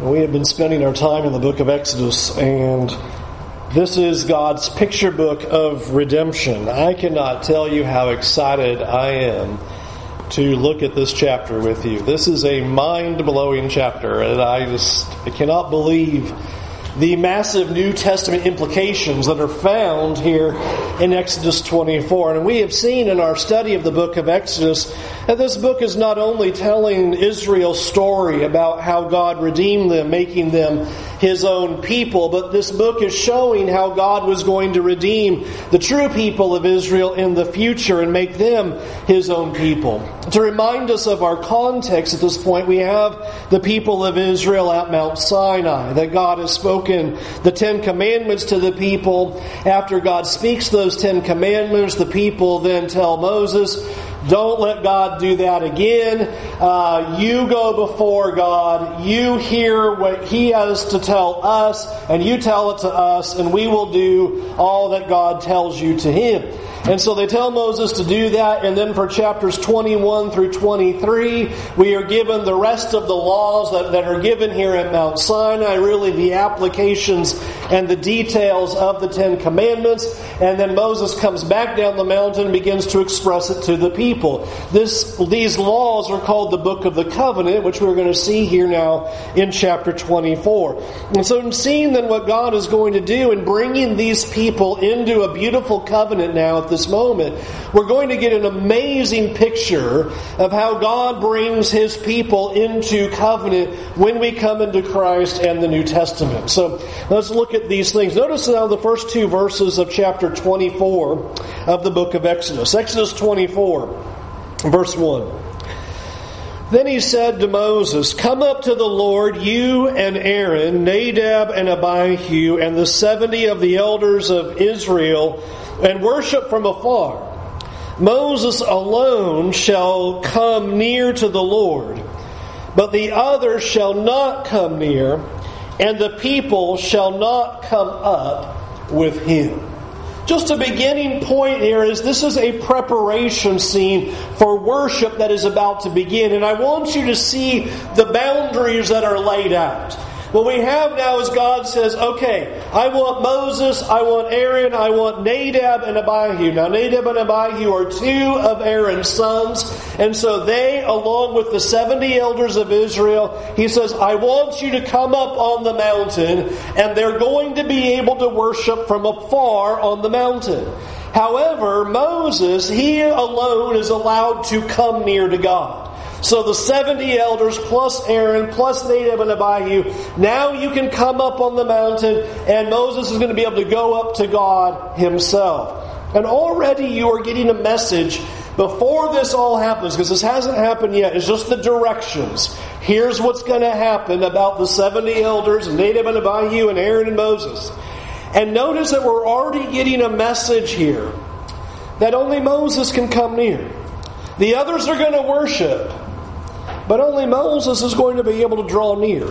We have been spending our time in the book of Exodus, and this is God's picture book of redemption. I cannot tell you how excited I am to look at this chapter with you. This is a mind blowing chapter, and I just I cannot believe the massive New Testament implications that are found here in Exodus 24. And we have seen in our study of the book of Exodus that this book is not only telling Israel's story about how God redeemed them, making them his own people, but this book is showing how God was going to redeem the true people of Israel in the future and make them his own people. To remind us of our context at this point, we have the people of Israel at Mount Sinai, that God has spoken the Ten Commandments to the people. After God speaks those Ten Commandments, the people then tell Moses, don't let God do that again. Uh, you go before God. You hear what He has to tell us, and you tell it to us, and we will do all that God tells you to Him. And so they tell Moses to do that, and then for chapters 21 through 23, we are given the rest of the laws that, that are given here at Mount Sinai, really the applications and the details of the Ten Commandments. And then Moses comes back down the mountain and begins to express it to the people. This, these laws are called the Book of the Covenant, which we're going to see here now in chapter 24. And so, seeing then what God is going to do in bringing these people into a beautiful covenant now at this moment, we're going to get an amazing picture of how God brings His people into covenant when we come into Christ and the New Testament. So, let's look at these things. Notice now the first two verses of chapter 24 of the book of Exodus. Exodus 24, verse 1. Then he said to Moses, Come up to the Lord, you and Aaron, Nadab and Abihu, and the seventy of the elders of Israel, and worship from afar. Moses alone shall come near to the Lord, but the others shall not come near, and the people shall not come up with him. Just a beginning point here is this is a preparation scene for worship that is about to begin. And I want you to see the boundaries that are laid out. What we have now is God says, okay, I want Moses, I want Aaron, I want Nadab and Abihu. Now, Nadab and Abihu are two of Aaron's sons, and so they, along with the 70 elders of Israel, he says, I want you to come up on the mountain, and they're going to be able to worship from afar on the mountain. However, Moses, he alone is allowed to come near to God. So the 70 elders plus Aaron plus Nadab and Abihu, now you can come up on the mountain and Moses is going to be able to go up to God himself. And already you are getting a message before this all happens, because this hasn't happened yet, it's just the directions. Here's what's going to happen about the 70 elders, Nadab and Abihu, and Aaron and Moses. And notice that we're already getting a message here that only Moses can come near. The others are going to worship, but only Moses is going to be able to draw near.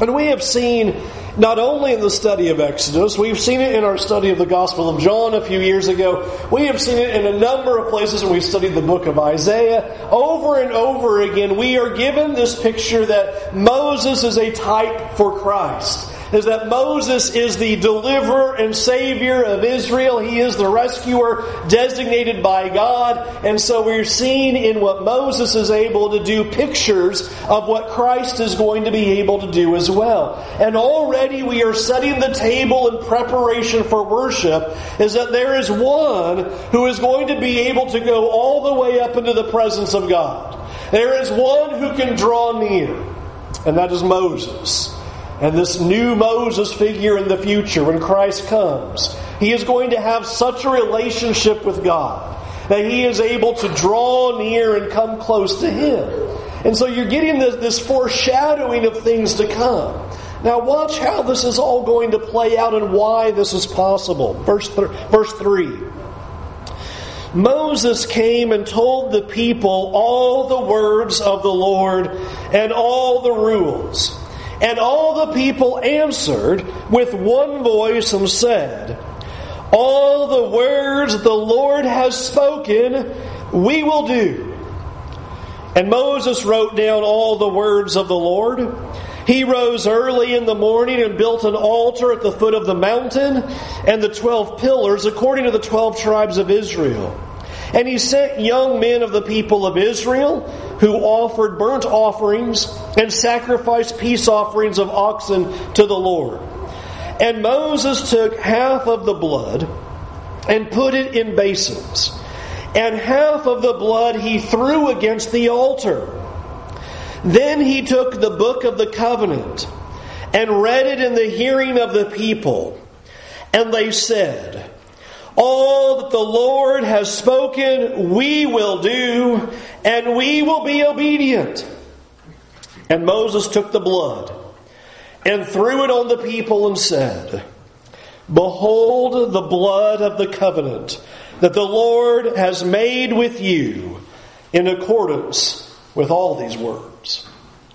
And we have seen, not only in the study of Exodus, we've seen it in our study of the Gospel of John a few years ago. We have seen it in a number of places when we studied the book of Isaiah. Over and over again, we are given this picture that Moses is a type for Christ is that Moses is the deliverer and savior of Israel. He is the rescuer designated by God. And so we're seeing in what Moses is able to do pictures of what Christ is going to be able to do as well. And already we are setting the table in preparation for worship is that there is one who is going to be able to go all the way up into the presence of God. There is one who can draw near, and that is Moses. And this new Moses figure in the future, when Christ comes, he is going to have such a relationship with God that he is able to draw near and come close to him. And so you're getting this, this foreshadowing of things to come. Now, watch how this is all going to play out and why this is possible. Verse, th- verse 3. Moses came and told the people all the words of the Lord and all the rules. And all the people answered with one voice and said, All the words the Lord has spoken, we will do. And Moses wrote down all the words of the Lord. He rose early in the morning and built an altar at the foot of the mountain and the twelve pillars according to the twelve tribes of Israel. And he sent young men of the people of Israel who offered burnt offerings and sacrificed peace offerings of oxen to the Lord. And Moses took half of the blood and put it in basins, and half of the blood he threw against the altar. Then he took the book of the covenant and read it in the hearing of the people. And they said, All that the Lord has spoken, we will do, and we will be obedient. And Moses took the blood and threw it on the people and said, Behold the blood of the covenant that the Lord has made with you in accordance with all these words.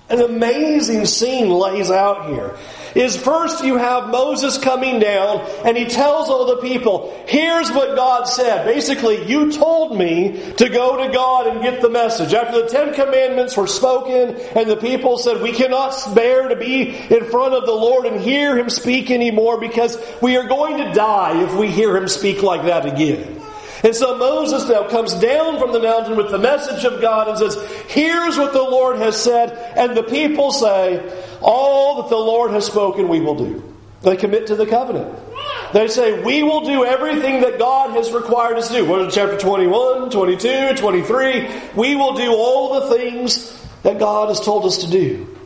An amazing scene lays out here. Is first you have Moses coming down and he tells all the people, here's what God said. Basically, you told me to go to God and get the message. After the Ten Commandments were spoken and the people said, we cannot bear to be in front of the Lord and hear him speak anymore because we are going to die if we hear him speak like that again. And so Moses now comes down from the mountain with the message of God and says, Here's what the Lord has said. And the people say, All that the Lord has spoken, we will do. They commit to the covenant. They say, We will do everything that God has required us to do. What is chapter 21, 22, 23? We will do all the things that God has told us to do.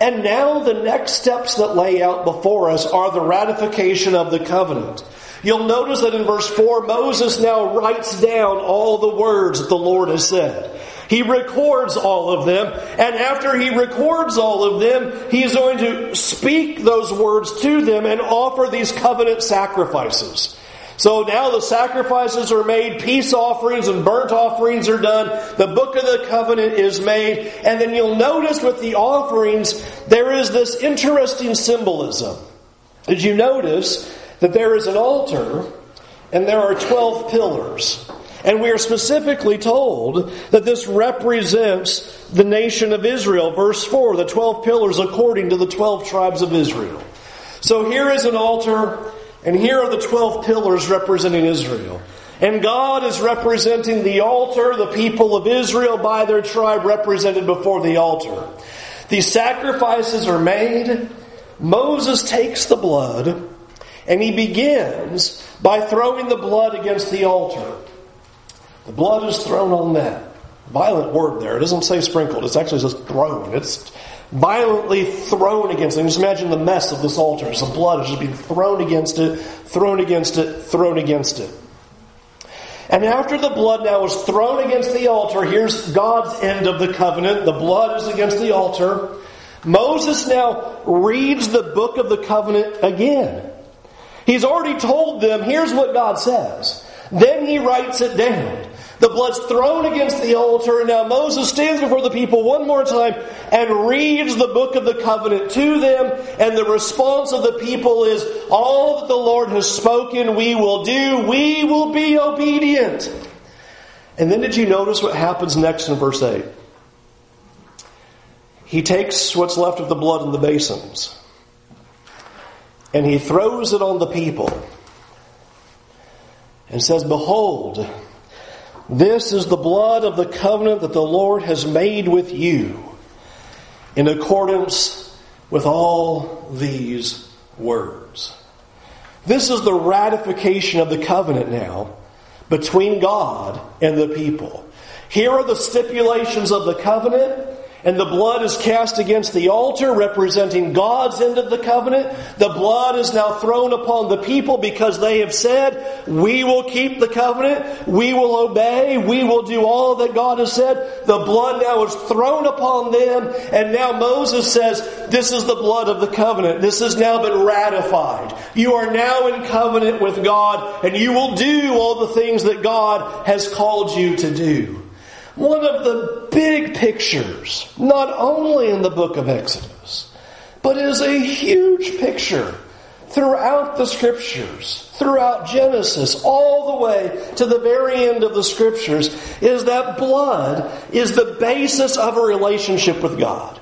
And now the next steps that lay out before us are the ratification of the covenant. You'll notice that in verse 4, Moses now writes down all the words that the Lord has said. He records all of them, and after he records all of them, he is going to speak those words to them and offer these covenant sacrifices. So now the sacrifices are made, peace offerings and burnt offerings are done, the book of the covenant is made, and then you'll notice with the offerings, there is this interesting symbolism. Did you notice that there is an altar and there are 12 pillars. And we are specifically told that this represents the nation of Israel. Verse 4 the 12 pillars according to the 12 tribes of Israel. So here is an altar, and here are the 12 pillars representing Israel. And God is representing the altar, the people of Israel by their tribe represented before the altar. These sacrifices are made. Moses takes the blood and he begins by throwing the blood against the altar. The blood is thrown on that. Violent word there. It doesn't say sprinkled. It's actually just thrown. It's violently thrown against. And just imagine the mess of this altar. The blood is just being thrown against it, thrown against it, thrown against it. And after the blood now is thrown against the altar, here's God's end of the covenant. The blood is against the altar. Moses now reads the book of the covenant again. He's already told them, here's what God says. Then he writes it down. The blood's thrown against the altar, and now Moses stands before the people one more time and reads the book of the covenant to them, and the response of the people is, All that the Lord has spoken, we will do. We will be obedient. And then did you notice what happens next in verse 8? He takes what's left of the blood in the basins and he throws it on the people and says, Behold, this is the blood of the covenant that the Lord has made with you in accordance with all these words. This is the ratification of the covenant now between God and the people. Here are the stipulations of the covenant and the blood is cast against the altar, representing God's end of the covenant. The blood is now thrown upon the people because they have said, We will keep the covenant, we will obey, we will do all that God has said. The blood now is thrown upon them, and now Moses says, This is the blood of the covenant. This has now been ratified. You are now in covenant with God, and you will do all the things that God has called you to do one of the big pictures, not only in the book of Exodus, but is a huge picture throughout the scriptures, throughout Genesis, all the way to the very end of the scriptures, is that blood is the basis of a relationship with God.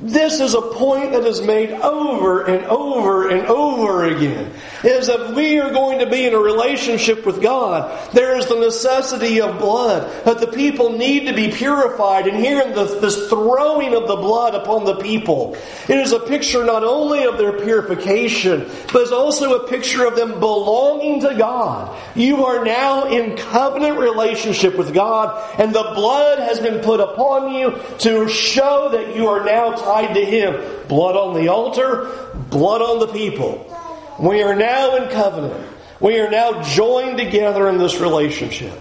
This is a point that is made over and over and over again. Is if we are going to be in a relationship with God. There is the necessity of blood. That the people need to be purified. And here in the, this throwing of the blood upon the people, it is a picture not only of their purification, but it's also a picture of them belonging to God. You are now in covenant relationship with God, and the blood has been put upon you to show that you are now tied to Him. Blood on the altar, blood on the people. We are now in covenant. We are now joined together in this relationship.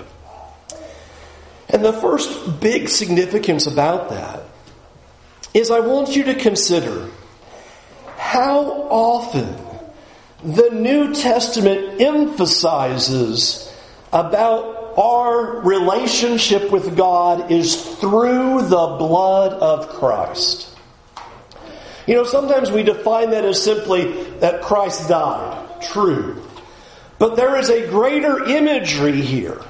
And the first big significance about that is I want you to consider how often the New Testament emphasizes about our relationship with God is through the blood of Christ. You know, sometimes we define that as simply that Christ died. True. But there is a greater imagery here.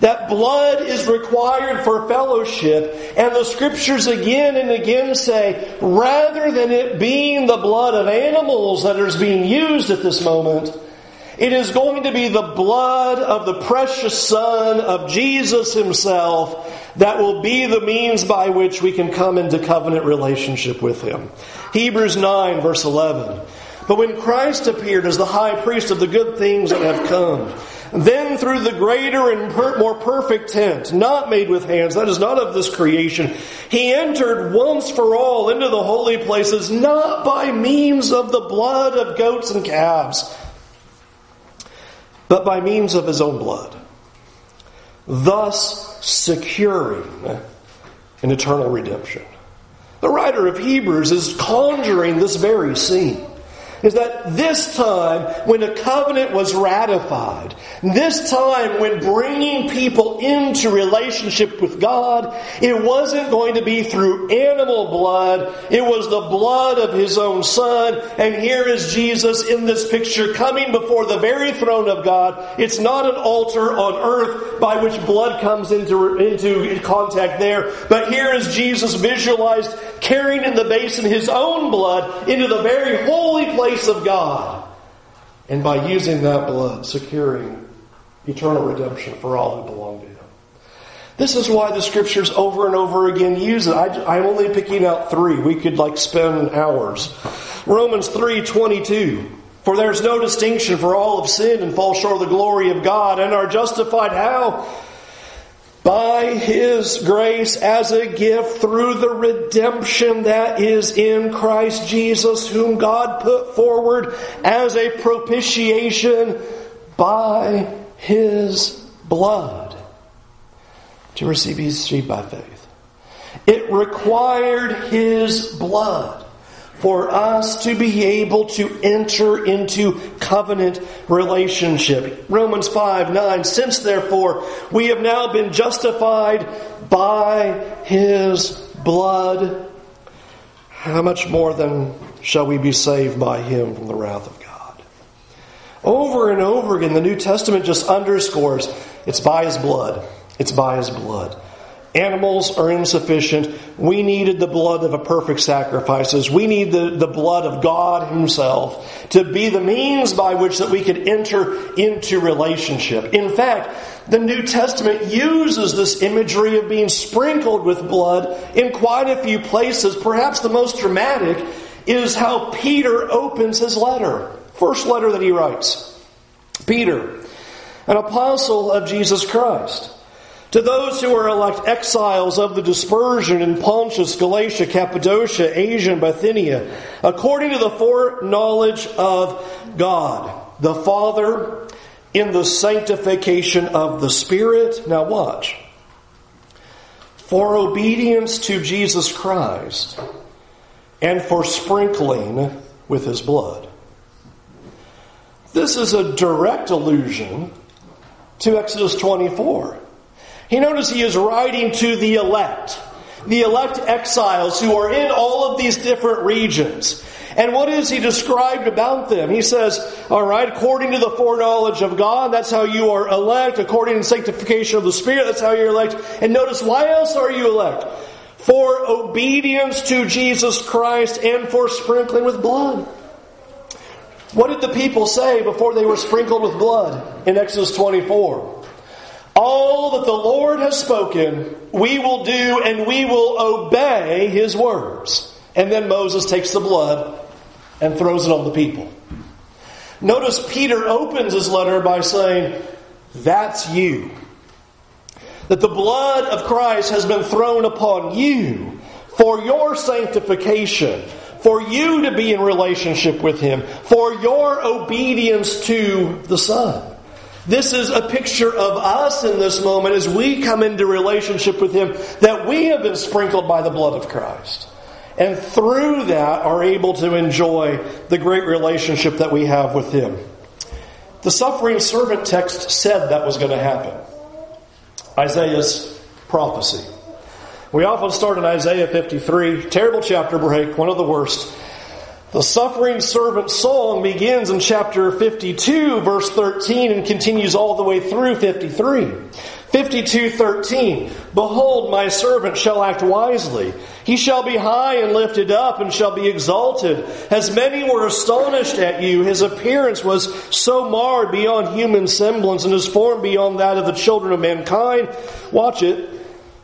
That blood is required for fellowship, and the scriptures again and again say, rather than it being the blood of animals that is being used at this moment, it is going to be the blood of the precious Son of Jesus Himself that will be the means by which we can come into covenant relationship with Him. Hebrews 9, verse 11. But when Christ appeared as the high priest of the good things that have come, then through the greater and per- more perfect tent, not made with hands, that is not of this creation, he entered once for all into the holy places, not by means of the blood of goats and calves, but by means of his own blood, thus securing an eternal redemption. The writer of Hebrews is conjuring this very scene is that this time when the covenant was ratified, this time when bringing people into relationship with God, it wasn't going to be through animal blood, it was the blood of His own Son, and here is Jesus in this picture coming before the very throne of God. It's not an altar on earth by which blood comes into, into contact there, but here is Jesus visualized carrying in the basin His own blood into the very holy place grace of God. And by using that blood, securing eternal redemption for all who belong to Him. This is why the scriptures over and over again use it. I, am only picking out three. We could like spend hours. Romans 3 22. For there's no distinction, for all have sinned and fall short of the glory of God and are justified how? By His grace as a gift through the redemption that is in Christ Jesus, whom God put forward as a propitiation by His blood to receive His seed by faith. It required His blood for us to be able to enter into covenant relationship. Romans 5 9. Since therefore we have now been justified by his blood, how much more then shall we be saved by him from the wrath of God? Over and over again, the New Testament just underscores it's by his blood. It's by his blood. Animals are insufficient. We needed the blood of a perfect sacrifices. We need the, the blood of God Himself to be the means by which that we could enter into relationship. In fact, the New Testament uses this imagery of being sprinkled with blood in quite a few places. Perhaps the most dramatic is how Peter opens his letter. First letter that he writes. Peter, an apostle of Jesus Christ to those who are elect exiles of the dispersion in Pontus, Galatia, Cappadocia, Asia, and Bithynia, according to the foreknowledge of God, the Father, in the sanctification of the Spirit. Now watch. For obedience to Jesus Christ and for sprinkling with his blood. This is a direct allusion to Exodus 24. He notice he is writing to the elect, the elect exiles who are in all of these different regions. And what is he described about them? He says, all right, according to the foreknowledge of God, that's how you are elect. According to sanctification of the Spirit, that's how you're elect. And notice, why else are you elect? for obedience to Jesus Christ and for sprinkling with blood. What did the people say before they were sprinkled with blood in Exodus 24? All that the Lord has spoken, we will do and we will obey his words. And then Moses takes the blood and throws it on the people. Notice Peter opens his letter by saying, That's you. That the blood of Christ has been thrown upon you for your sanctification, for you to be in relationship with Him, for your obedience to the Son. This is a picture of us in this moment as we come into relationship with Him, that we have been sprinkled by the blood of Christ. And through that are able to enjoy the great relationship that we have with Him. The suffering servant text said that was going to happen. Isaiah's prophecy. We often start in Isaiah 53, terrible chapter break, one of the worst. The suffering servant song begins in chapter 52, verse 13, and continues all the way through 53. 52:13 Behold my servant shall act wisely. He shall be high and lifted up and shall be exalted. As many were astonished at you his appearance was so marred beyond human semblance and his form beyond that of the children of mankind. Watch it.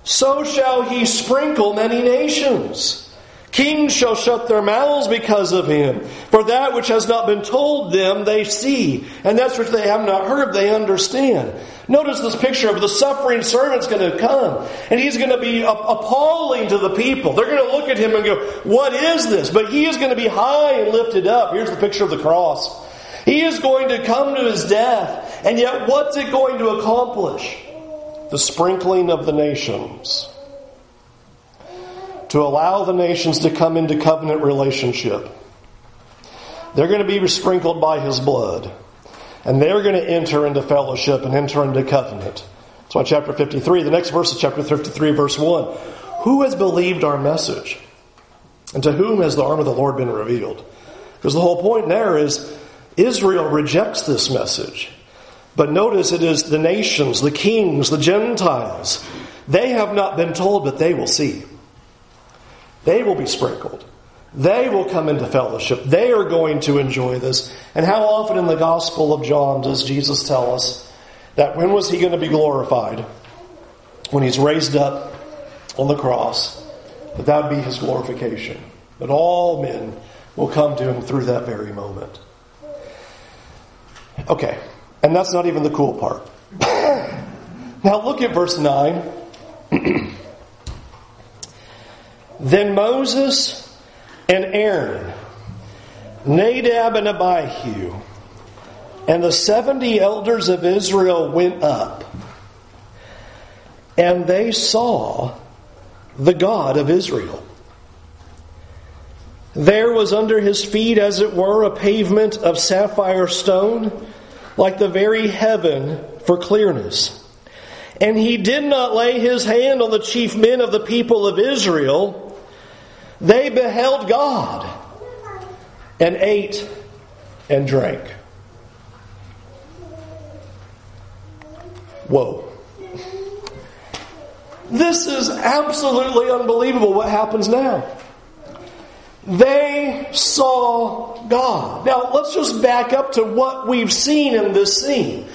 So shall he sprinkle many nations Kings shall shut their mouths because of him. For that which has not been told them, they see. And that which they have not heard, they understand. Notice this picture of the suffering servant's going to come. And he's going to be appalling to the people. They're going to look at him and go, What is this? But he is going to be high and lifted up. Here's the picture of the cross. He is going to come to his death. And yet, what's it going to accomplish? The sprinkling of the nations to allow the nations to come into covenant relationship. They're going to be sprinkled by his blood. And they're going to enter into fellowship and enter into covenant. That's why chapter 53, the next verse is chapter 53, verse 1. Who has believed our message? And to whom has the arm of the Lord been revealed? Because the whole point there is Israel rejects this message. But notice it is the nations, the kings, the Gentiles. They have not been told, but they will see. They will be sprinkled. They will come into fellowship. They are going to enjoy this. And how often in the Gospel of John does Jesus tell us that when was he going to be glorified? When he's raised up on the cross. That that would be his glorification. That all men will come to him through that very moment. Okay, and that's not even the cool part. now look at verse 9. Then Moses and Aaron, Nadab and Abihu, and the 70 elders of Israel went up, and they saw the God of Israel. There was under his feet, as it were, a pavement of sapphire stone, like the very heaven for clearness. And he did not lay his hand on the chief men of the people of Israel they beheld God and ate and drank. Whoa. This is absolutely unbelievable what happens now. They saw God. Now, let's just back up to what we've seen in this scene.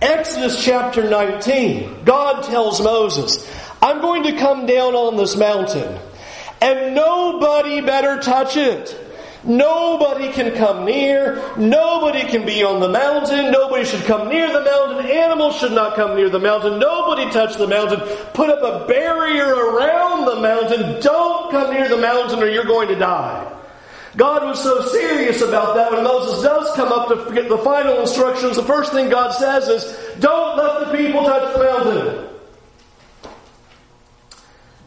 Exodus chapter 19, God tells Moses, I'm going to come down on this mountain and nobody better touch it. Nobody can come near. Nobody can be on the mountain. Nobody should come near the mountain. Animals should not come near the mountain. Nobody touch the mountain. Put up a barrier around the mountain. Don't come near the mountain or you're going to die. God was so serious about that when Moses does come up to get the final instructions, the first thing God says is, Don't let the people touch the mountain.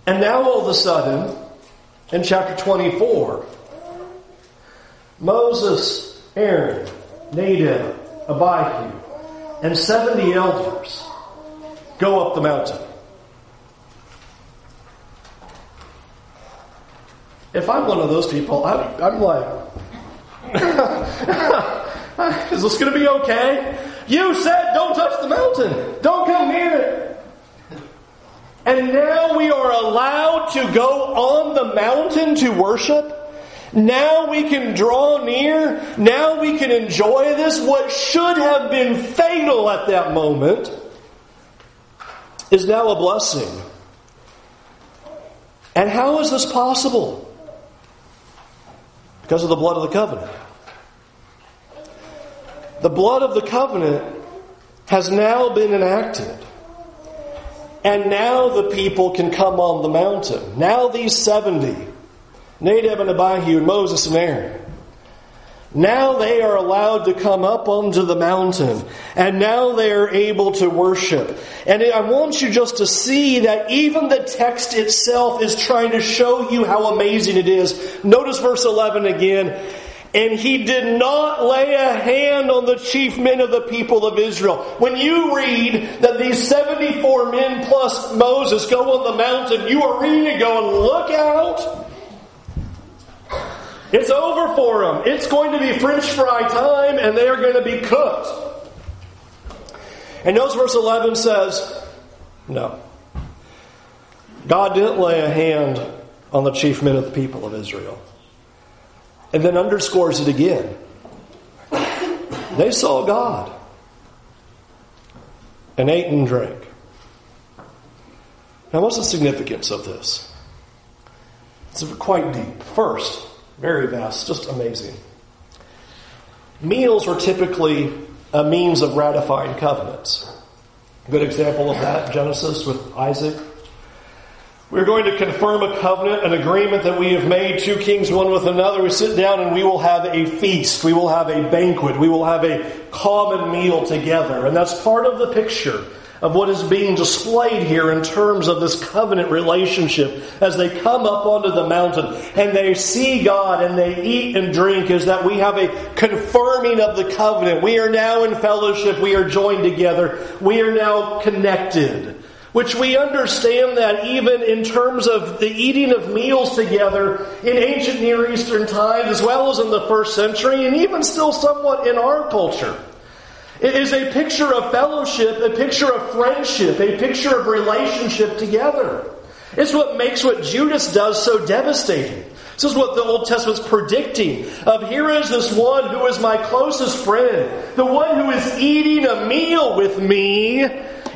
And now all of a sudden, in chapter 24. Moses, Aaron, Nadab, Abihu, and 70 elders go up the mountain. If I'm one of those people, I'm, I'm like, is this going to be okay? You said don't touch the mountain. Don't come near it. And now we are allowed to go on the mountain to worship. Now we can draw near. Now we can enjoy this. What should have been fatal at that moment is now a blessing. And how is this possible? Because of the blood of the covenant. The blood of the covenant has now been enacted. And now the people can come on the mountain. Now these 70, Nadab and Abihu and Moses and Aaron, now they are allowed to come up onto the mountain, and now they are able to worship. And I want you just to see that even the text itself is trying to show you how amazing it is. Notice verse 11 again. And he did not lay a hand on the chief men of the people of Israel. When you read that these 74 men plus Moses go on the mountain, you are reading it going, look out. It's over for them. It's going to be French fry time and they are going to be cooked. And notice verse 11 says, no. God didn't lay a hand on the chief men of the people of Israel. And then underscores it again. They saw God and ate and drank. Now, what's the significance of this? It's quite deep. First, very vast, just amazing. Meals were typically a means of ratifying covenants. Good example of that, Genesis with Isaac. We're going to confirm a covenant, an agreement that we have made, two kings, one with another. We sit down and we will have a feast. We will have a banquet. We will have a common meal together. And that's part of the picture of what is being displayed here in terms of this covenant relationship as they come up onto the mountain and they see God and they eat and drink is that we have a confirming of the covenant. We are now in fellowship. We are joined together. We are now connected. Which we understand that even in terms of the eating of meals together in ancient Near Eastern times, as well as in the first century, and even still somewhat in our culture. It is a picture of fellowship, a picture of friendship, a picture of relationship together. It's what makes what Judas does so devastating. This is what the Old Testament's predicting. Of here is this one who is my closest friend, the one who is eating a meal with me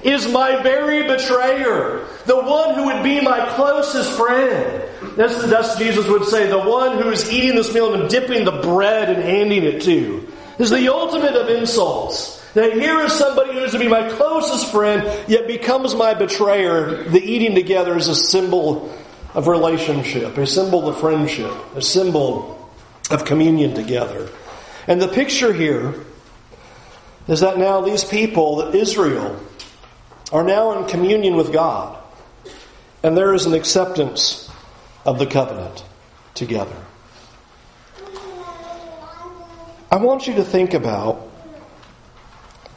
is my very betrayer, the one who would be my closest friend. That's, that's Jesus would say, the one who is eating this meal and dipping the bread and handing it to is the ultimate of insults. That here is somebody who is to be my closest friend, yet becomes my betrayer. The eating together is a symbol of relationship, a symbol of friendship, a symbol of communion together. And the picture here is that now these people, Israel, are now in communion with God, and there is an acceptance of the covenant together. I want you to think about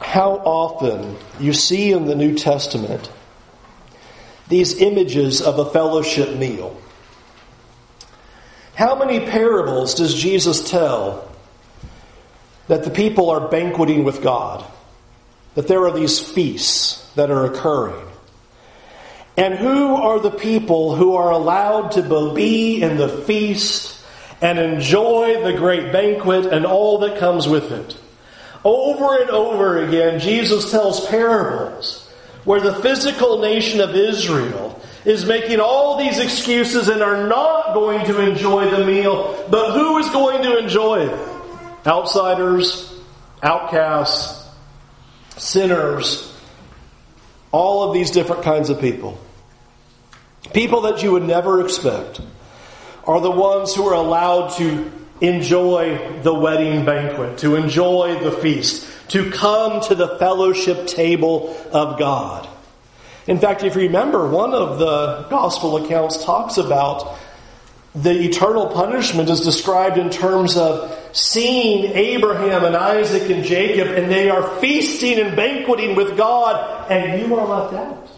how often you see in the New Testament these images of a fellowship meal. How many parables does Jesus tell that the people are banqueting with God? That there are these feasts that are occurring? And who are the people who are allowed to be in the feast and enjoy the great banquet and all that comes with it. Over and over again, Jesus tells parables where the physical nation of Israel is making all these excuses and are not going to enjoy the meal, but who is going to enjoy it? Outsiders, outcasts, sinners, all of these different kinds of people. People that you would never expect are the ones who are allowed to enjoy the wedding banquet, to enjoy the feast, to come to the fellowship table of God. In fact, if you remember, one of the gospel accounts talks about the eternal punishment is described in terms of seeing Abraham and Isaac and Jacob, and they are feasting and banqueting with God, and you are left out.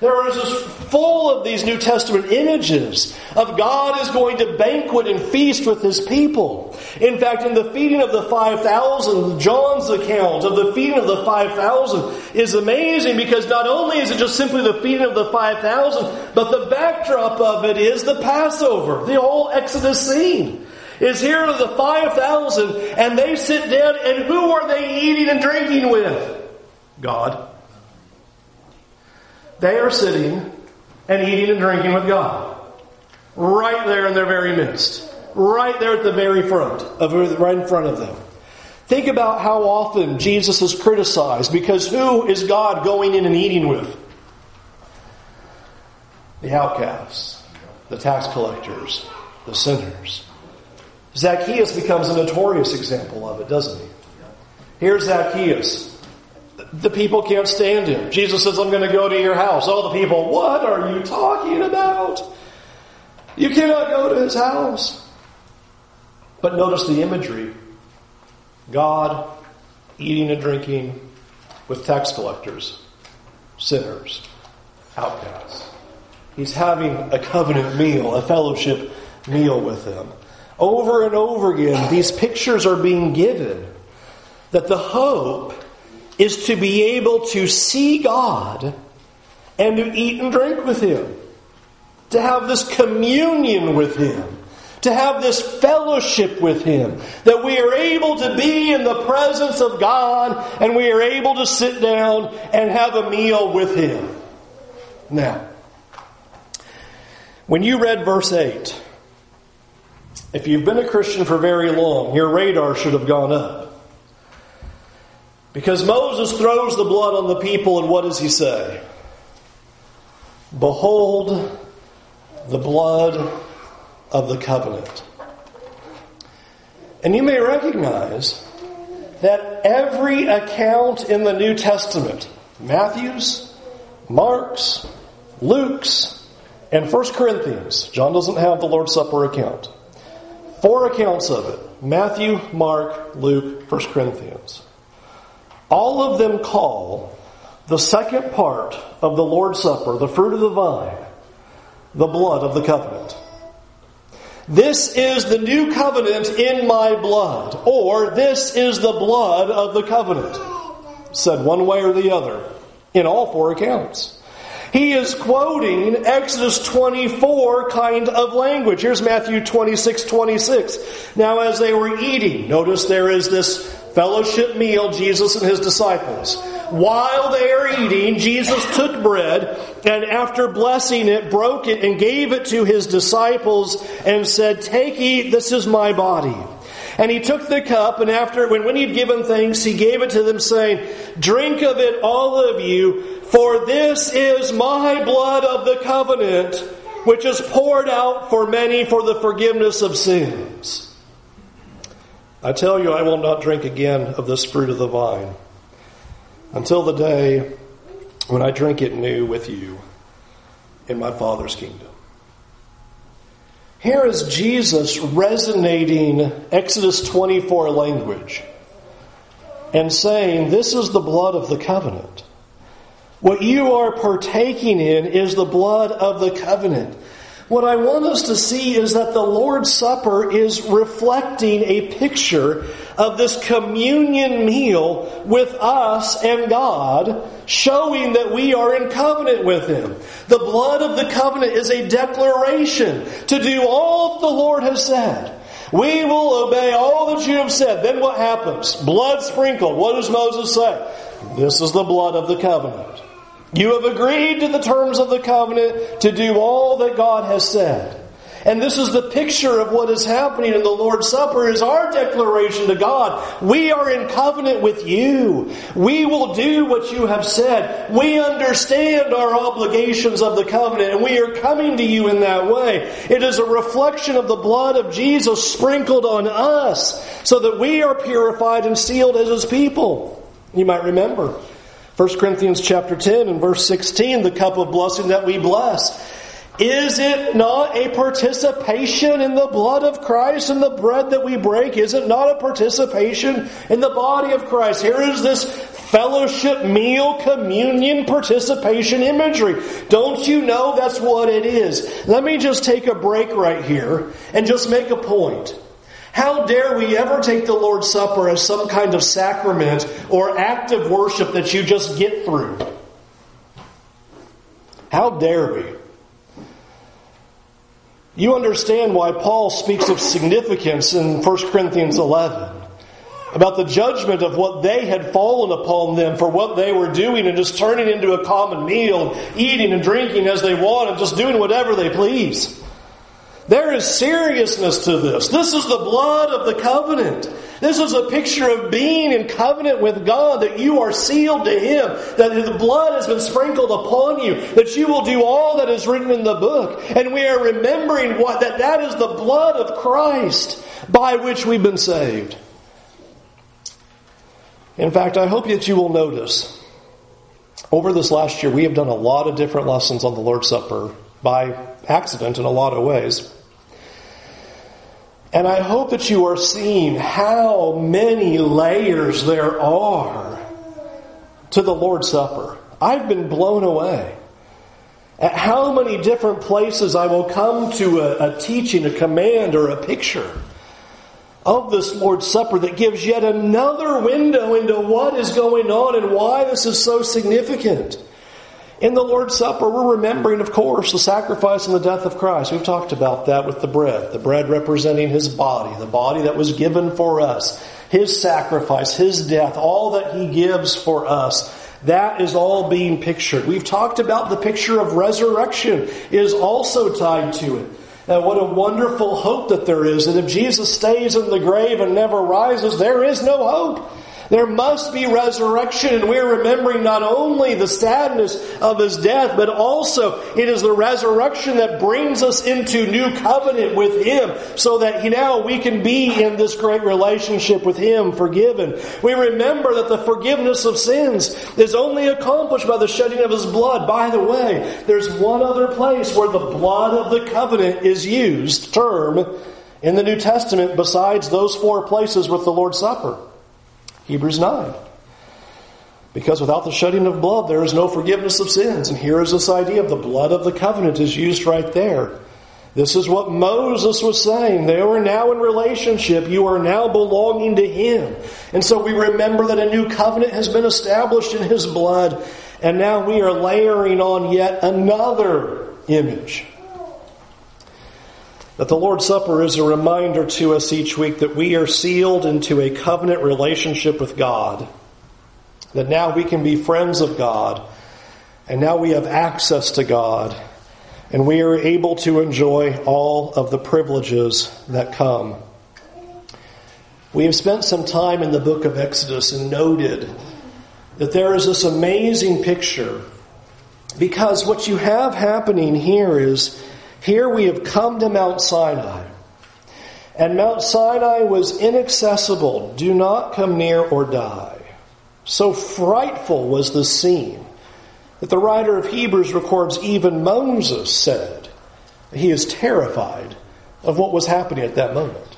There is this full of these New Testament images of God is going to banquet and feast with his people. In fact, in the feeding of the 5,000, John's account of the feeding of the 5,000 is amazing because not only is it just simply the feeding of the 5,000, but the backdrop of it is the Passover, the whole Exodus scene is here to the 5,000 and they sit down and who are they eating and drinking with? God. They are sitting and eating and drinking with God. Right there in their very midst. Right there at the very front of right in front of them. Think about how often Jesus is criticized because who is God going in and eating with? The outcasts, the tax collectors, the sinners. Zacchaeus becomes a notorious example of it, doesn't he? Here's Zacchaeus the people can't stand him. Jesus says, I'm going to go to your house. All the people, what are you talking about? You cannot go to his house. But notice the imagery God eating and drinking with tax collectors, sinners, outcasts. He's having a covenant meal, a fellowship meal with them. Over and over again, these pictures are being given that the hope is to be able to see God and to eat and drink with Him, to have this communion with Him, to have this fellowship with Him, that we are able to be in the presence of God and we are able to sit down and have a meal with Him. Now, when you read verse 8, if you've been a Christian for very long, your radar should have gone up. Because Moses throws the blood on the people, and what does he say? Behold the blood of the covenant. And you may recognize that every account in the New Testament, Matthew's, Mark's, Luke's, and 1 Corinthians, John doesn't have the Lord's Supper account. Four accounts of it Matthew, Mark, Luke, 1 Corinthians. All of them call the second part of the Lord's Supper, the fruit of the vine, the blood of the covenant. This is the new covenant in my blood, or this is the blood of the covenant. Said one way or the other in all four accounts. He is quoting Exodus 24 kind of language. Here's Matthew 26, 26. Now as they were eating, notice there is this fellowship meal, Jesus and his disciples. While they are eating, Jesus took bread and after blessing it, broke it and gave it to his disciples and said, Take, eat, this is my body. And he took the cup, and after, when, when he'd given thanks, he gave it to them, saying, Drink of it, all of you, for this is my blood of the covenant, which is poured out for many for the forgiveness of sins. I tell you, I will not drink again of this fruit of the vine until the day when I drink it new with you in my Father's kingdom. Here is Jesus resonating Exodus 24 language and saying, This is the blood of the covenant. What you are partaking in is the blood of the covenant. What I want us to see is that the Lord's Supper is reflecting a picture of this communion meal with us and God, showing that we are in covenant with Him. The blood of the covenant is a declaration to do all the Lord has said. We will obey all that you have said. Then what happens? Blood sprinkled. What does Moses say? This is the blood of the covenant. You have agreed to the terms of the covenant to do all that God has said. And this is the picture of what is happening in the Lord's Supper is our declaration to God. We are in covenant with you. We will do what you have said. We understand our obligations of the covenant and we are coming to you in that way. It is a reflection of the blood of Jesus sprinkled on us so that we are purified and sealed as his people. You might remember 1 Corinthians chapter 10 and verse 16, the cup of blessing that we bless. Is it not a participation in the blood of Christ and the bread that we break? Is it not a participation in the body of Christ? Here is this fellowship, meal, communion, participation imagery. Don't you know that's what it is? Let me just take a break right here and just make a point. How dare we ever take the Lord's Supper as some kind of sacrament or act of worship that you just get through? How dare we? You understand why Paul speaks of significance in 1 Corinthians 11 about the judgment of what they had fallen upon them for what they were doing and just turning into a common meal, eating and drinking as they want and just doing whatever they please. There is seriousness to this. This is the blood of the covenant. This is a picture of being in covenant with God, that you are sealed to Him, that the blood has been sprinkled upon you, that you will do all that is written in the book. And we are remembering what, that that is the blood of Christ by which we've been saved. In fact, I hope that you will notice over this last year, we have done a lot of different lessons on the Lord's Supper by accident in a lot of ways. And I hope that you are seeing how many layers there are to the Lord's Supper. I've been blown away at how many different places I will come to a, a teaching, a command, or a picture of this Lord's Supper that gives yet another window into what is going on and why this is so significant. In the Lord's Supper, we're remembering, of course, the sacrifice and the death of Christ. We've talked about that with the bread. The bread representing His body, the body that was given for us, His sacrifice, His death, all that He gives for us. That is all being pictured. We've talked about the picture of resurrection is also tied to it. And what a wonderful hope that there is that if Jesus stays in the grave and never rises, there is no hope. There must be resurrection, and we're remembering not only the sadness of his death, but also it is the resurrection that brings us into new covenant with him, so that now we can be in this great relationship with him, forgiven. We remember that the forgiveness of sins is only accomplished by the shedding of his blood. By the way, there's one other place where the blood of the covenant is used, term, in the New Testament besides those four places with the Lord's Supper. Hebrews 9. Because without the shedding of blood, there is no forgiveness of sins. And here is this idea of the blood of the covenant is used right there. This is what Moses was saying. They are now in relationship. You are now belonging to Him. And so we remember that a new covenant has been established in His blood. And now we are layering on yet another image that the Lord's Supper is a reminder to us each week that we are sealed into a covenant relationship with God. That now we can be friends of God. And now we have access to God. And we are able to enjoy all of the privileges that come. We have spent some time in the book of Exodus and noted that there is this amazing picture because what you have happening here is here we have come to Mount Sinai. And Mount Sinai was inaccessible. Do not come near or die. So frightful was the scene that the writer of Hebrews records even Moses said he is terrified of what was happening at that moment.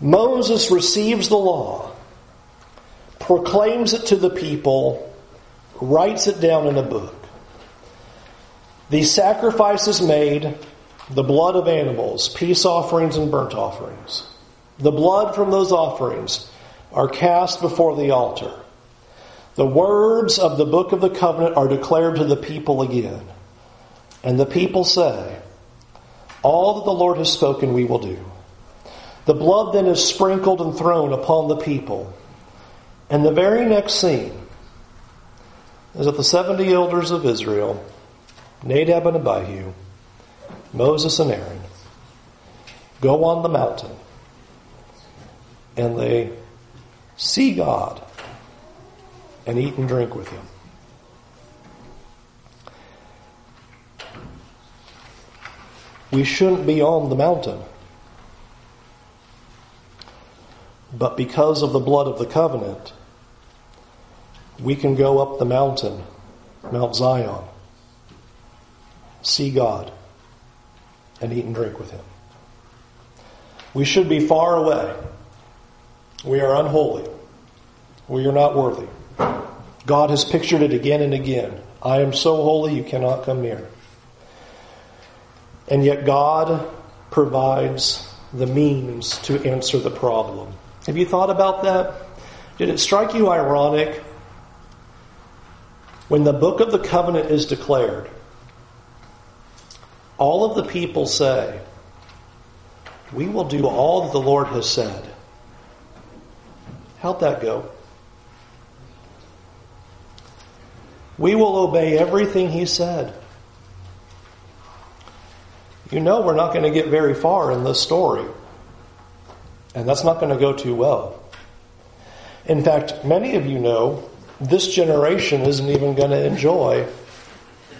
Moses receives the law, proclaims it to the people, writes it down in a book. These sacrifices made, the blood of animals, peace offerings and burnt offerings. The blood from those offerings are cast before the altar. The words of the book of the covenant are declared to the people again. And the people say, All that the Lord has spoken, we will do. The blood then is sprinkled and thrown upon the people. And the very next scene is that the 70 elders of Israel Nadab and Abihu, Moses and Aaron, go on the mountain and they see God and eat and drink with Him. We shouldn't be on the mountain. But because of the blood of the covenant, we can go up the mountain, Mount Zion see God, and eat and drink with Him. We should be far away. We are unholy. We are not worthy. God has pictured it again and again. I am so holy you cannot come near. And yet God provides the means to answer the problem. Have you thought about that? Did it strike you ironic when the book of the covenant is declared? All of the people say, We will do all that the Lord has said. How'd that go? We will obey everything He said. You know, we're not going to get very far in this story. And that's not going to go too well. In fact, many of you know this generation isn't even going to enjoy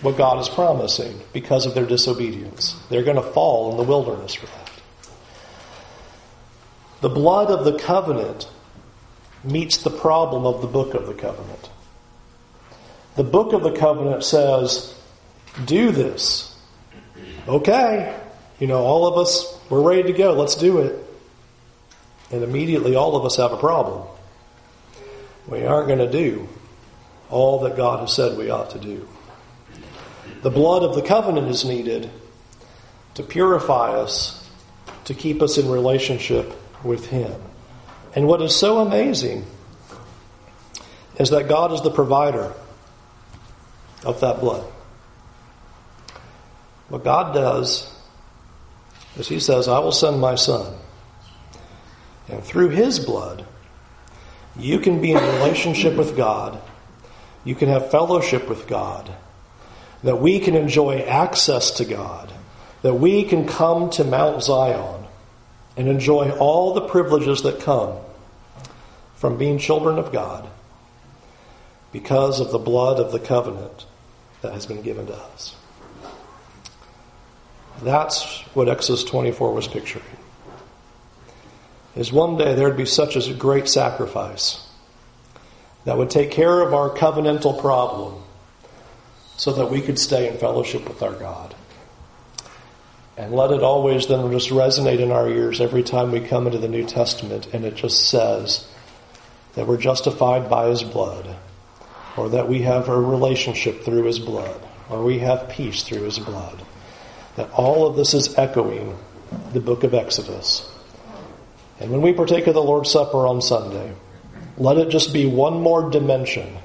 what God is promising because of their disobedience. They're going to fall in the wilderness for that. The blood of the covenant meets the problem of the book of the covenant. The book of the covenant says, do this. Okay. You know, all of us, we're ready to go. Let's do it. And immediately all of us have a problem. We aren't going to do all that God has said we ought to do. The blood of the covenant is needed to purify us, to keep us in relationship with Him. And what is so amazing is that God is the provider of that blood. What God does is He says, I will send my Son. And through His blood, you can be in relationship with God. You can have fellowship with God. That we can enjoy access to God. That we can come to Mount Zion and enjoy all the privileges that come from being children of God because of the blood of the covenant that has been given to us. That's what Exodus 24 was picturing. Is one day there'd be such a great sacrifice that would take care of our covenantal problem so that we could stay in fellowship with our God. And let it always then just resonate in our ears every time we come into the New Testament and it just says that we're justified by His blood, or that we have a relationship through His blood, or we have peace through His blood. That all of this is echoing the book of Exodus. And when we partake of the Lord's Supper on Sunday, let it just be one more dimension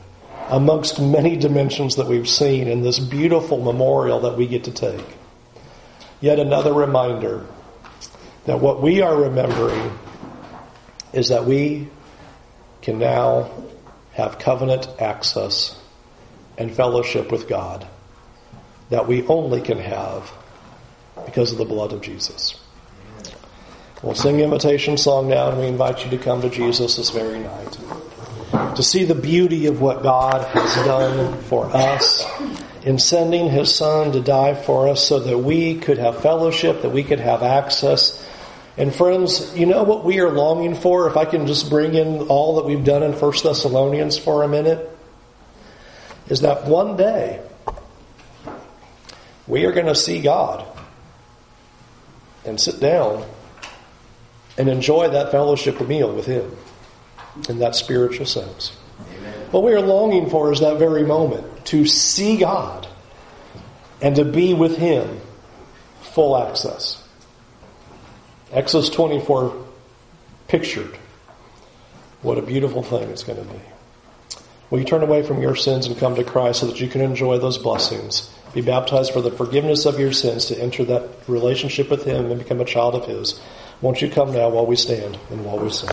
amongst many dimensions that we've seen in this beautiful memorial that we get to take. Yet another reminder that what we are remembering is that we can now have covenant access and fellowship with God that we only can have because of the blood of Jesus. We'll sing the invitation song now and we invite you to come to Jesus this very night. To see the beauty of what God has done for us in sending His Son to die for us so that we could have fellowship, that we could have access and friends, you know what we are longing for? If I can just bring in all that we've done in 1 Thessalonians for a minute, is that one day we are going to see God and sit down and enjoy that fellowship meal with Him in that spiritual sense. Amen. What we are longing for is that very moment to see God and to be with Him full access. Exodus 24 pictured what a beautiful thing it's going to be. Will you turn away from your sins and come to Christ so that you can enjoy those blessings? Be baptized for the forgiveness of your sins to enter that relationship with Him and become a child of His. Won't you come now while we stand and while we sing?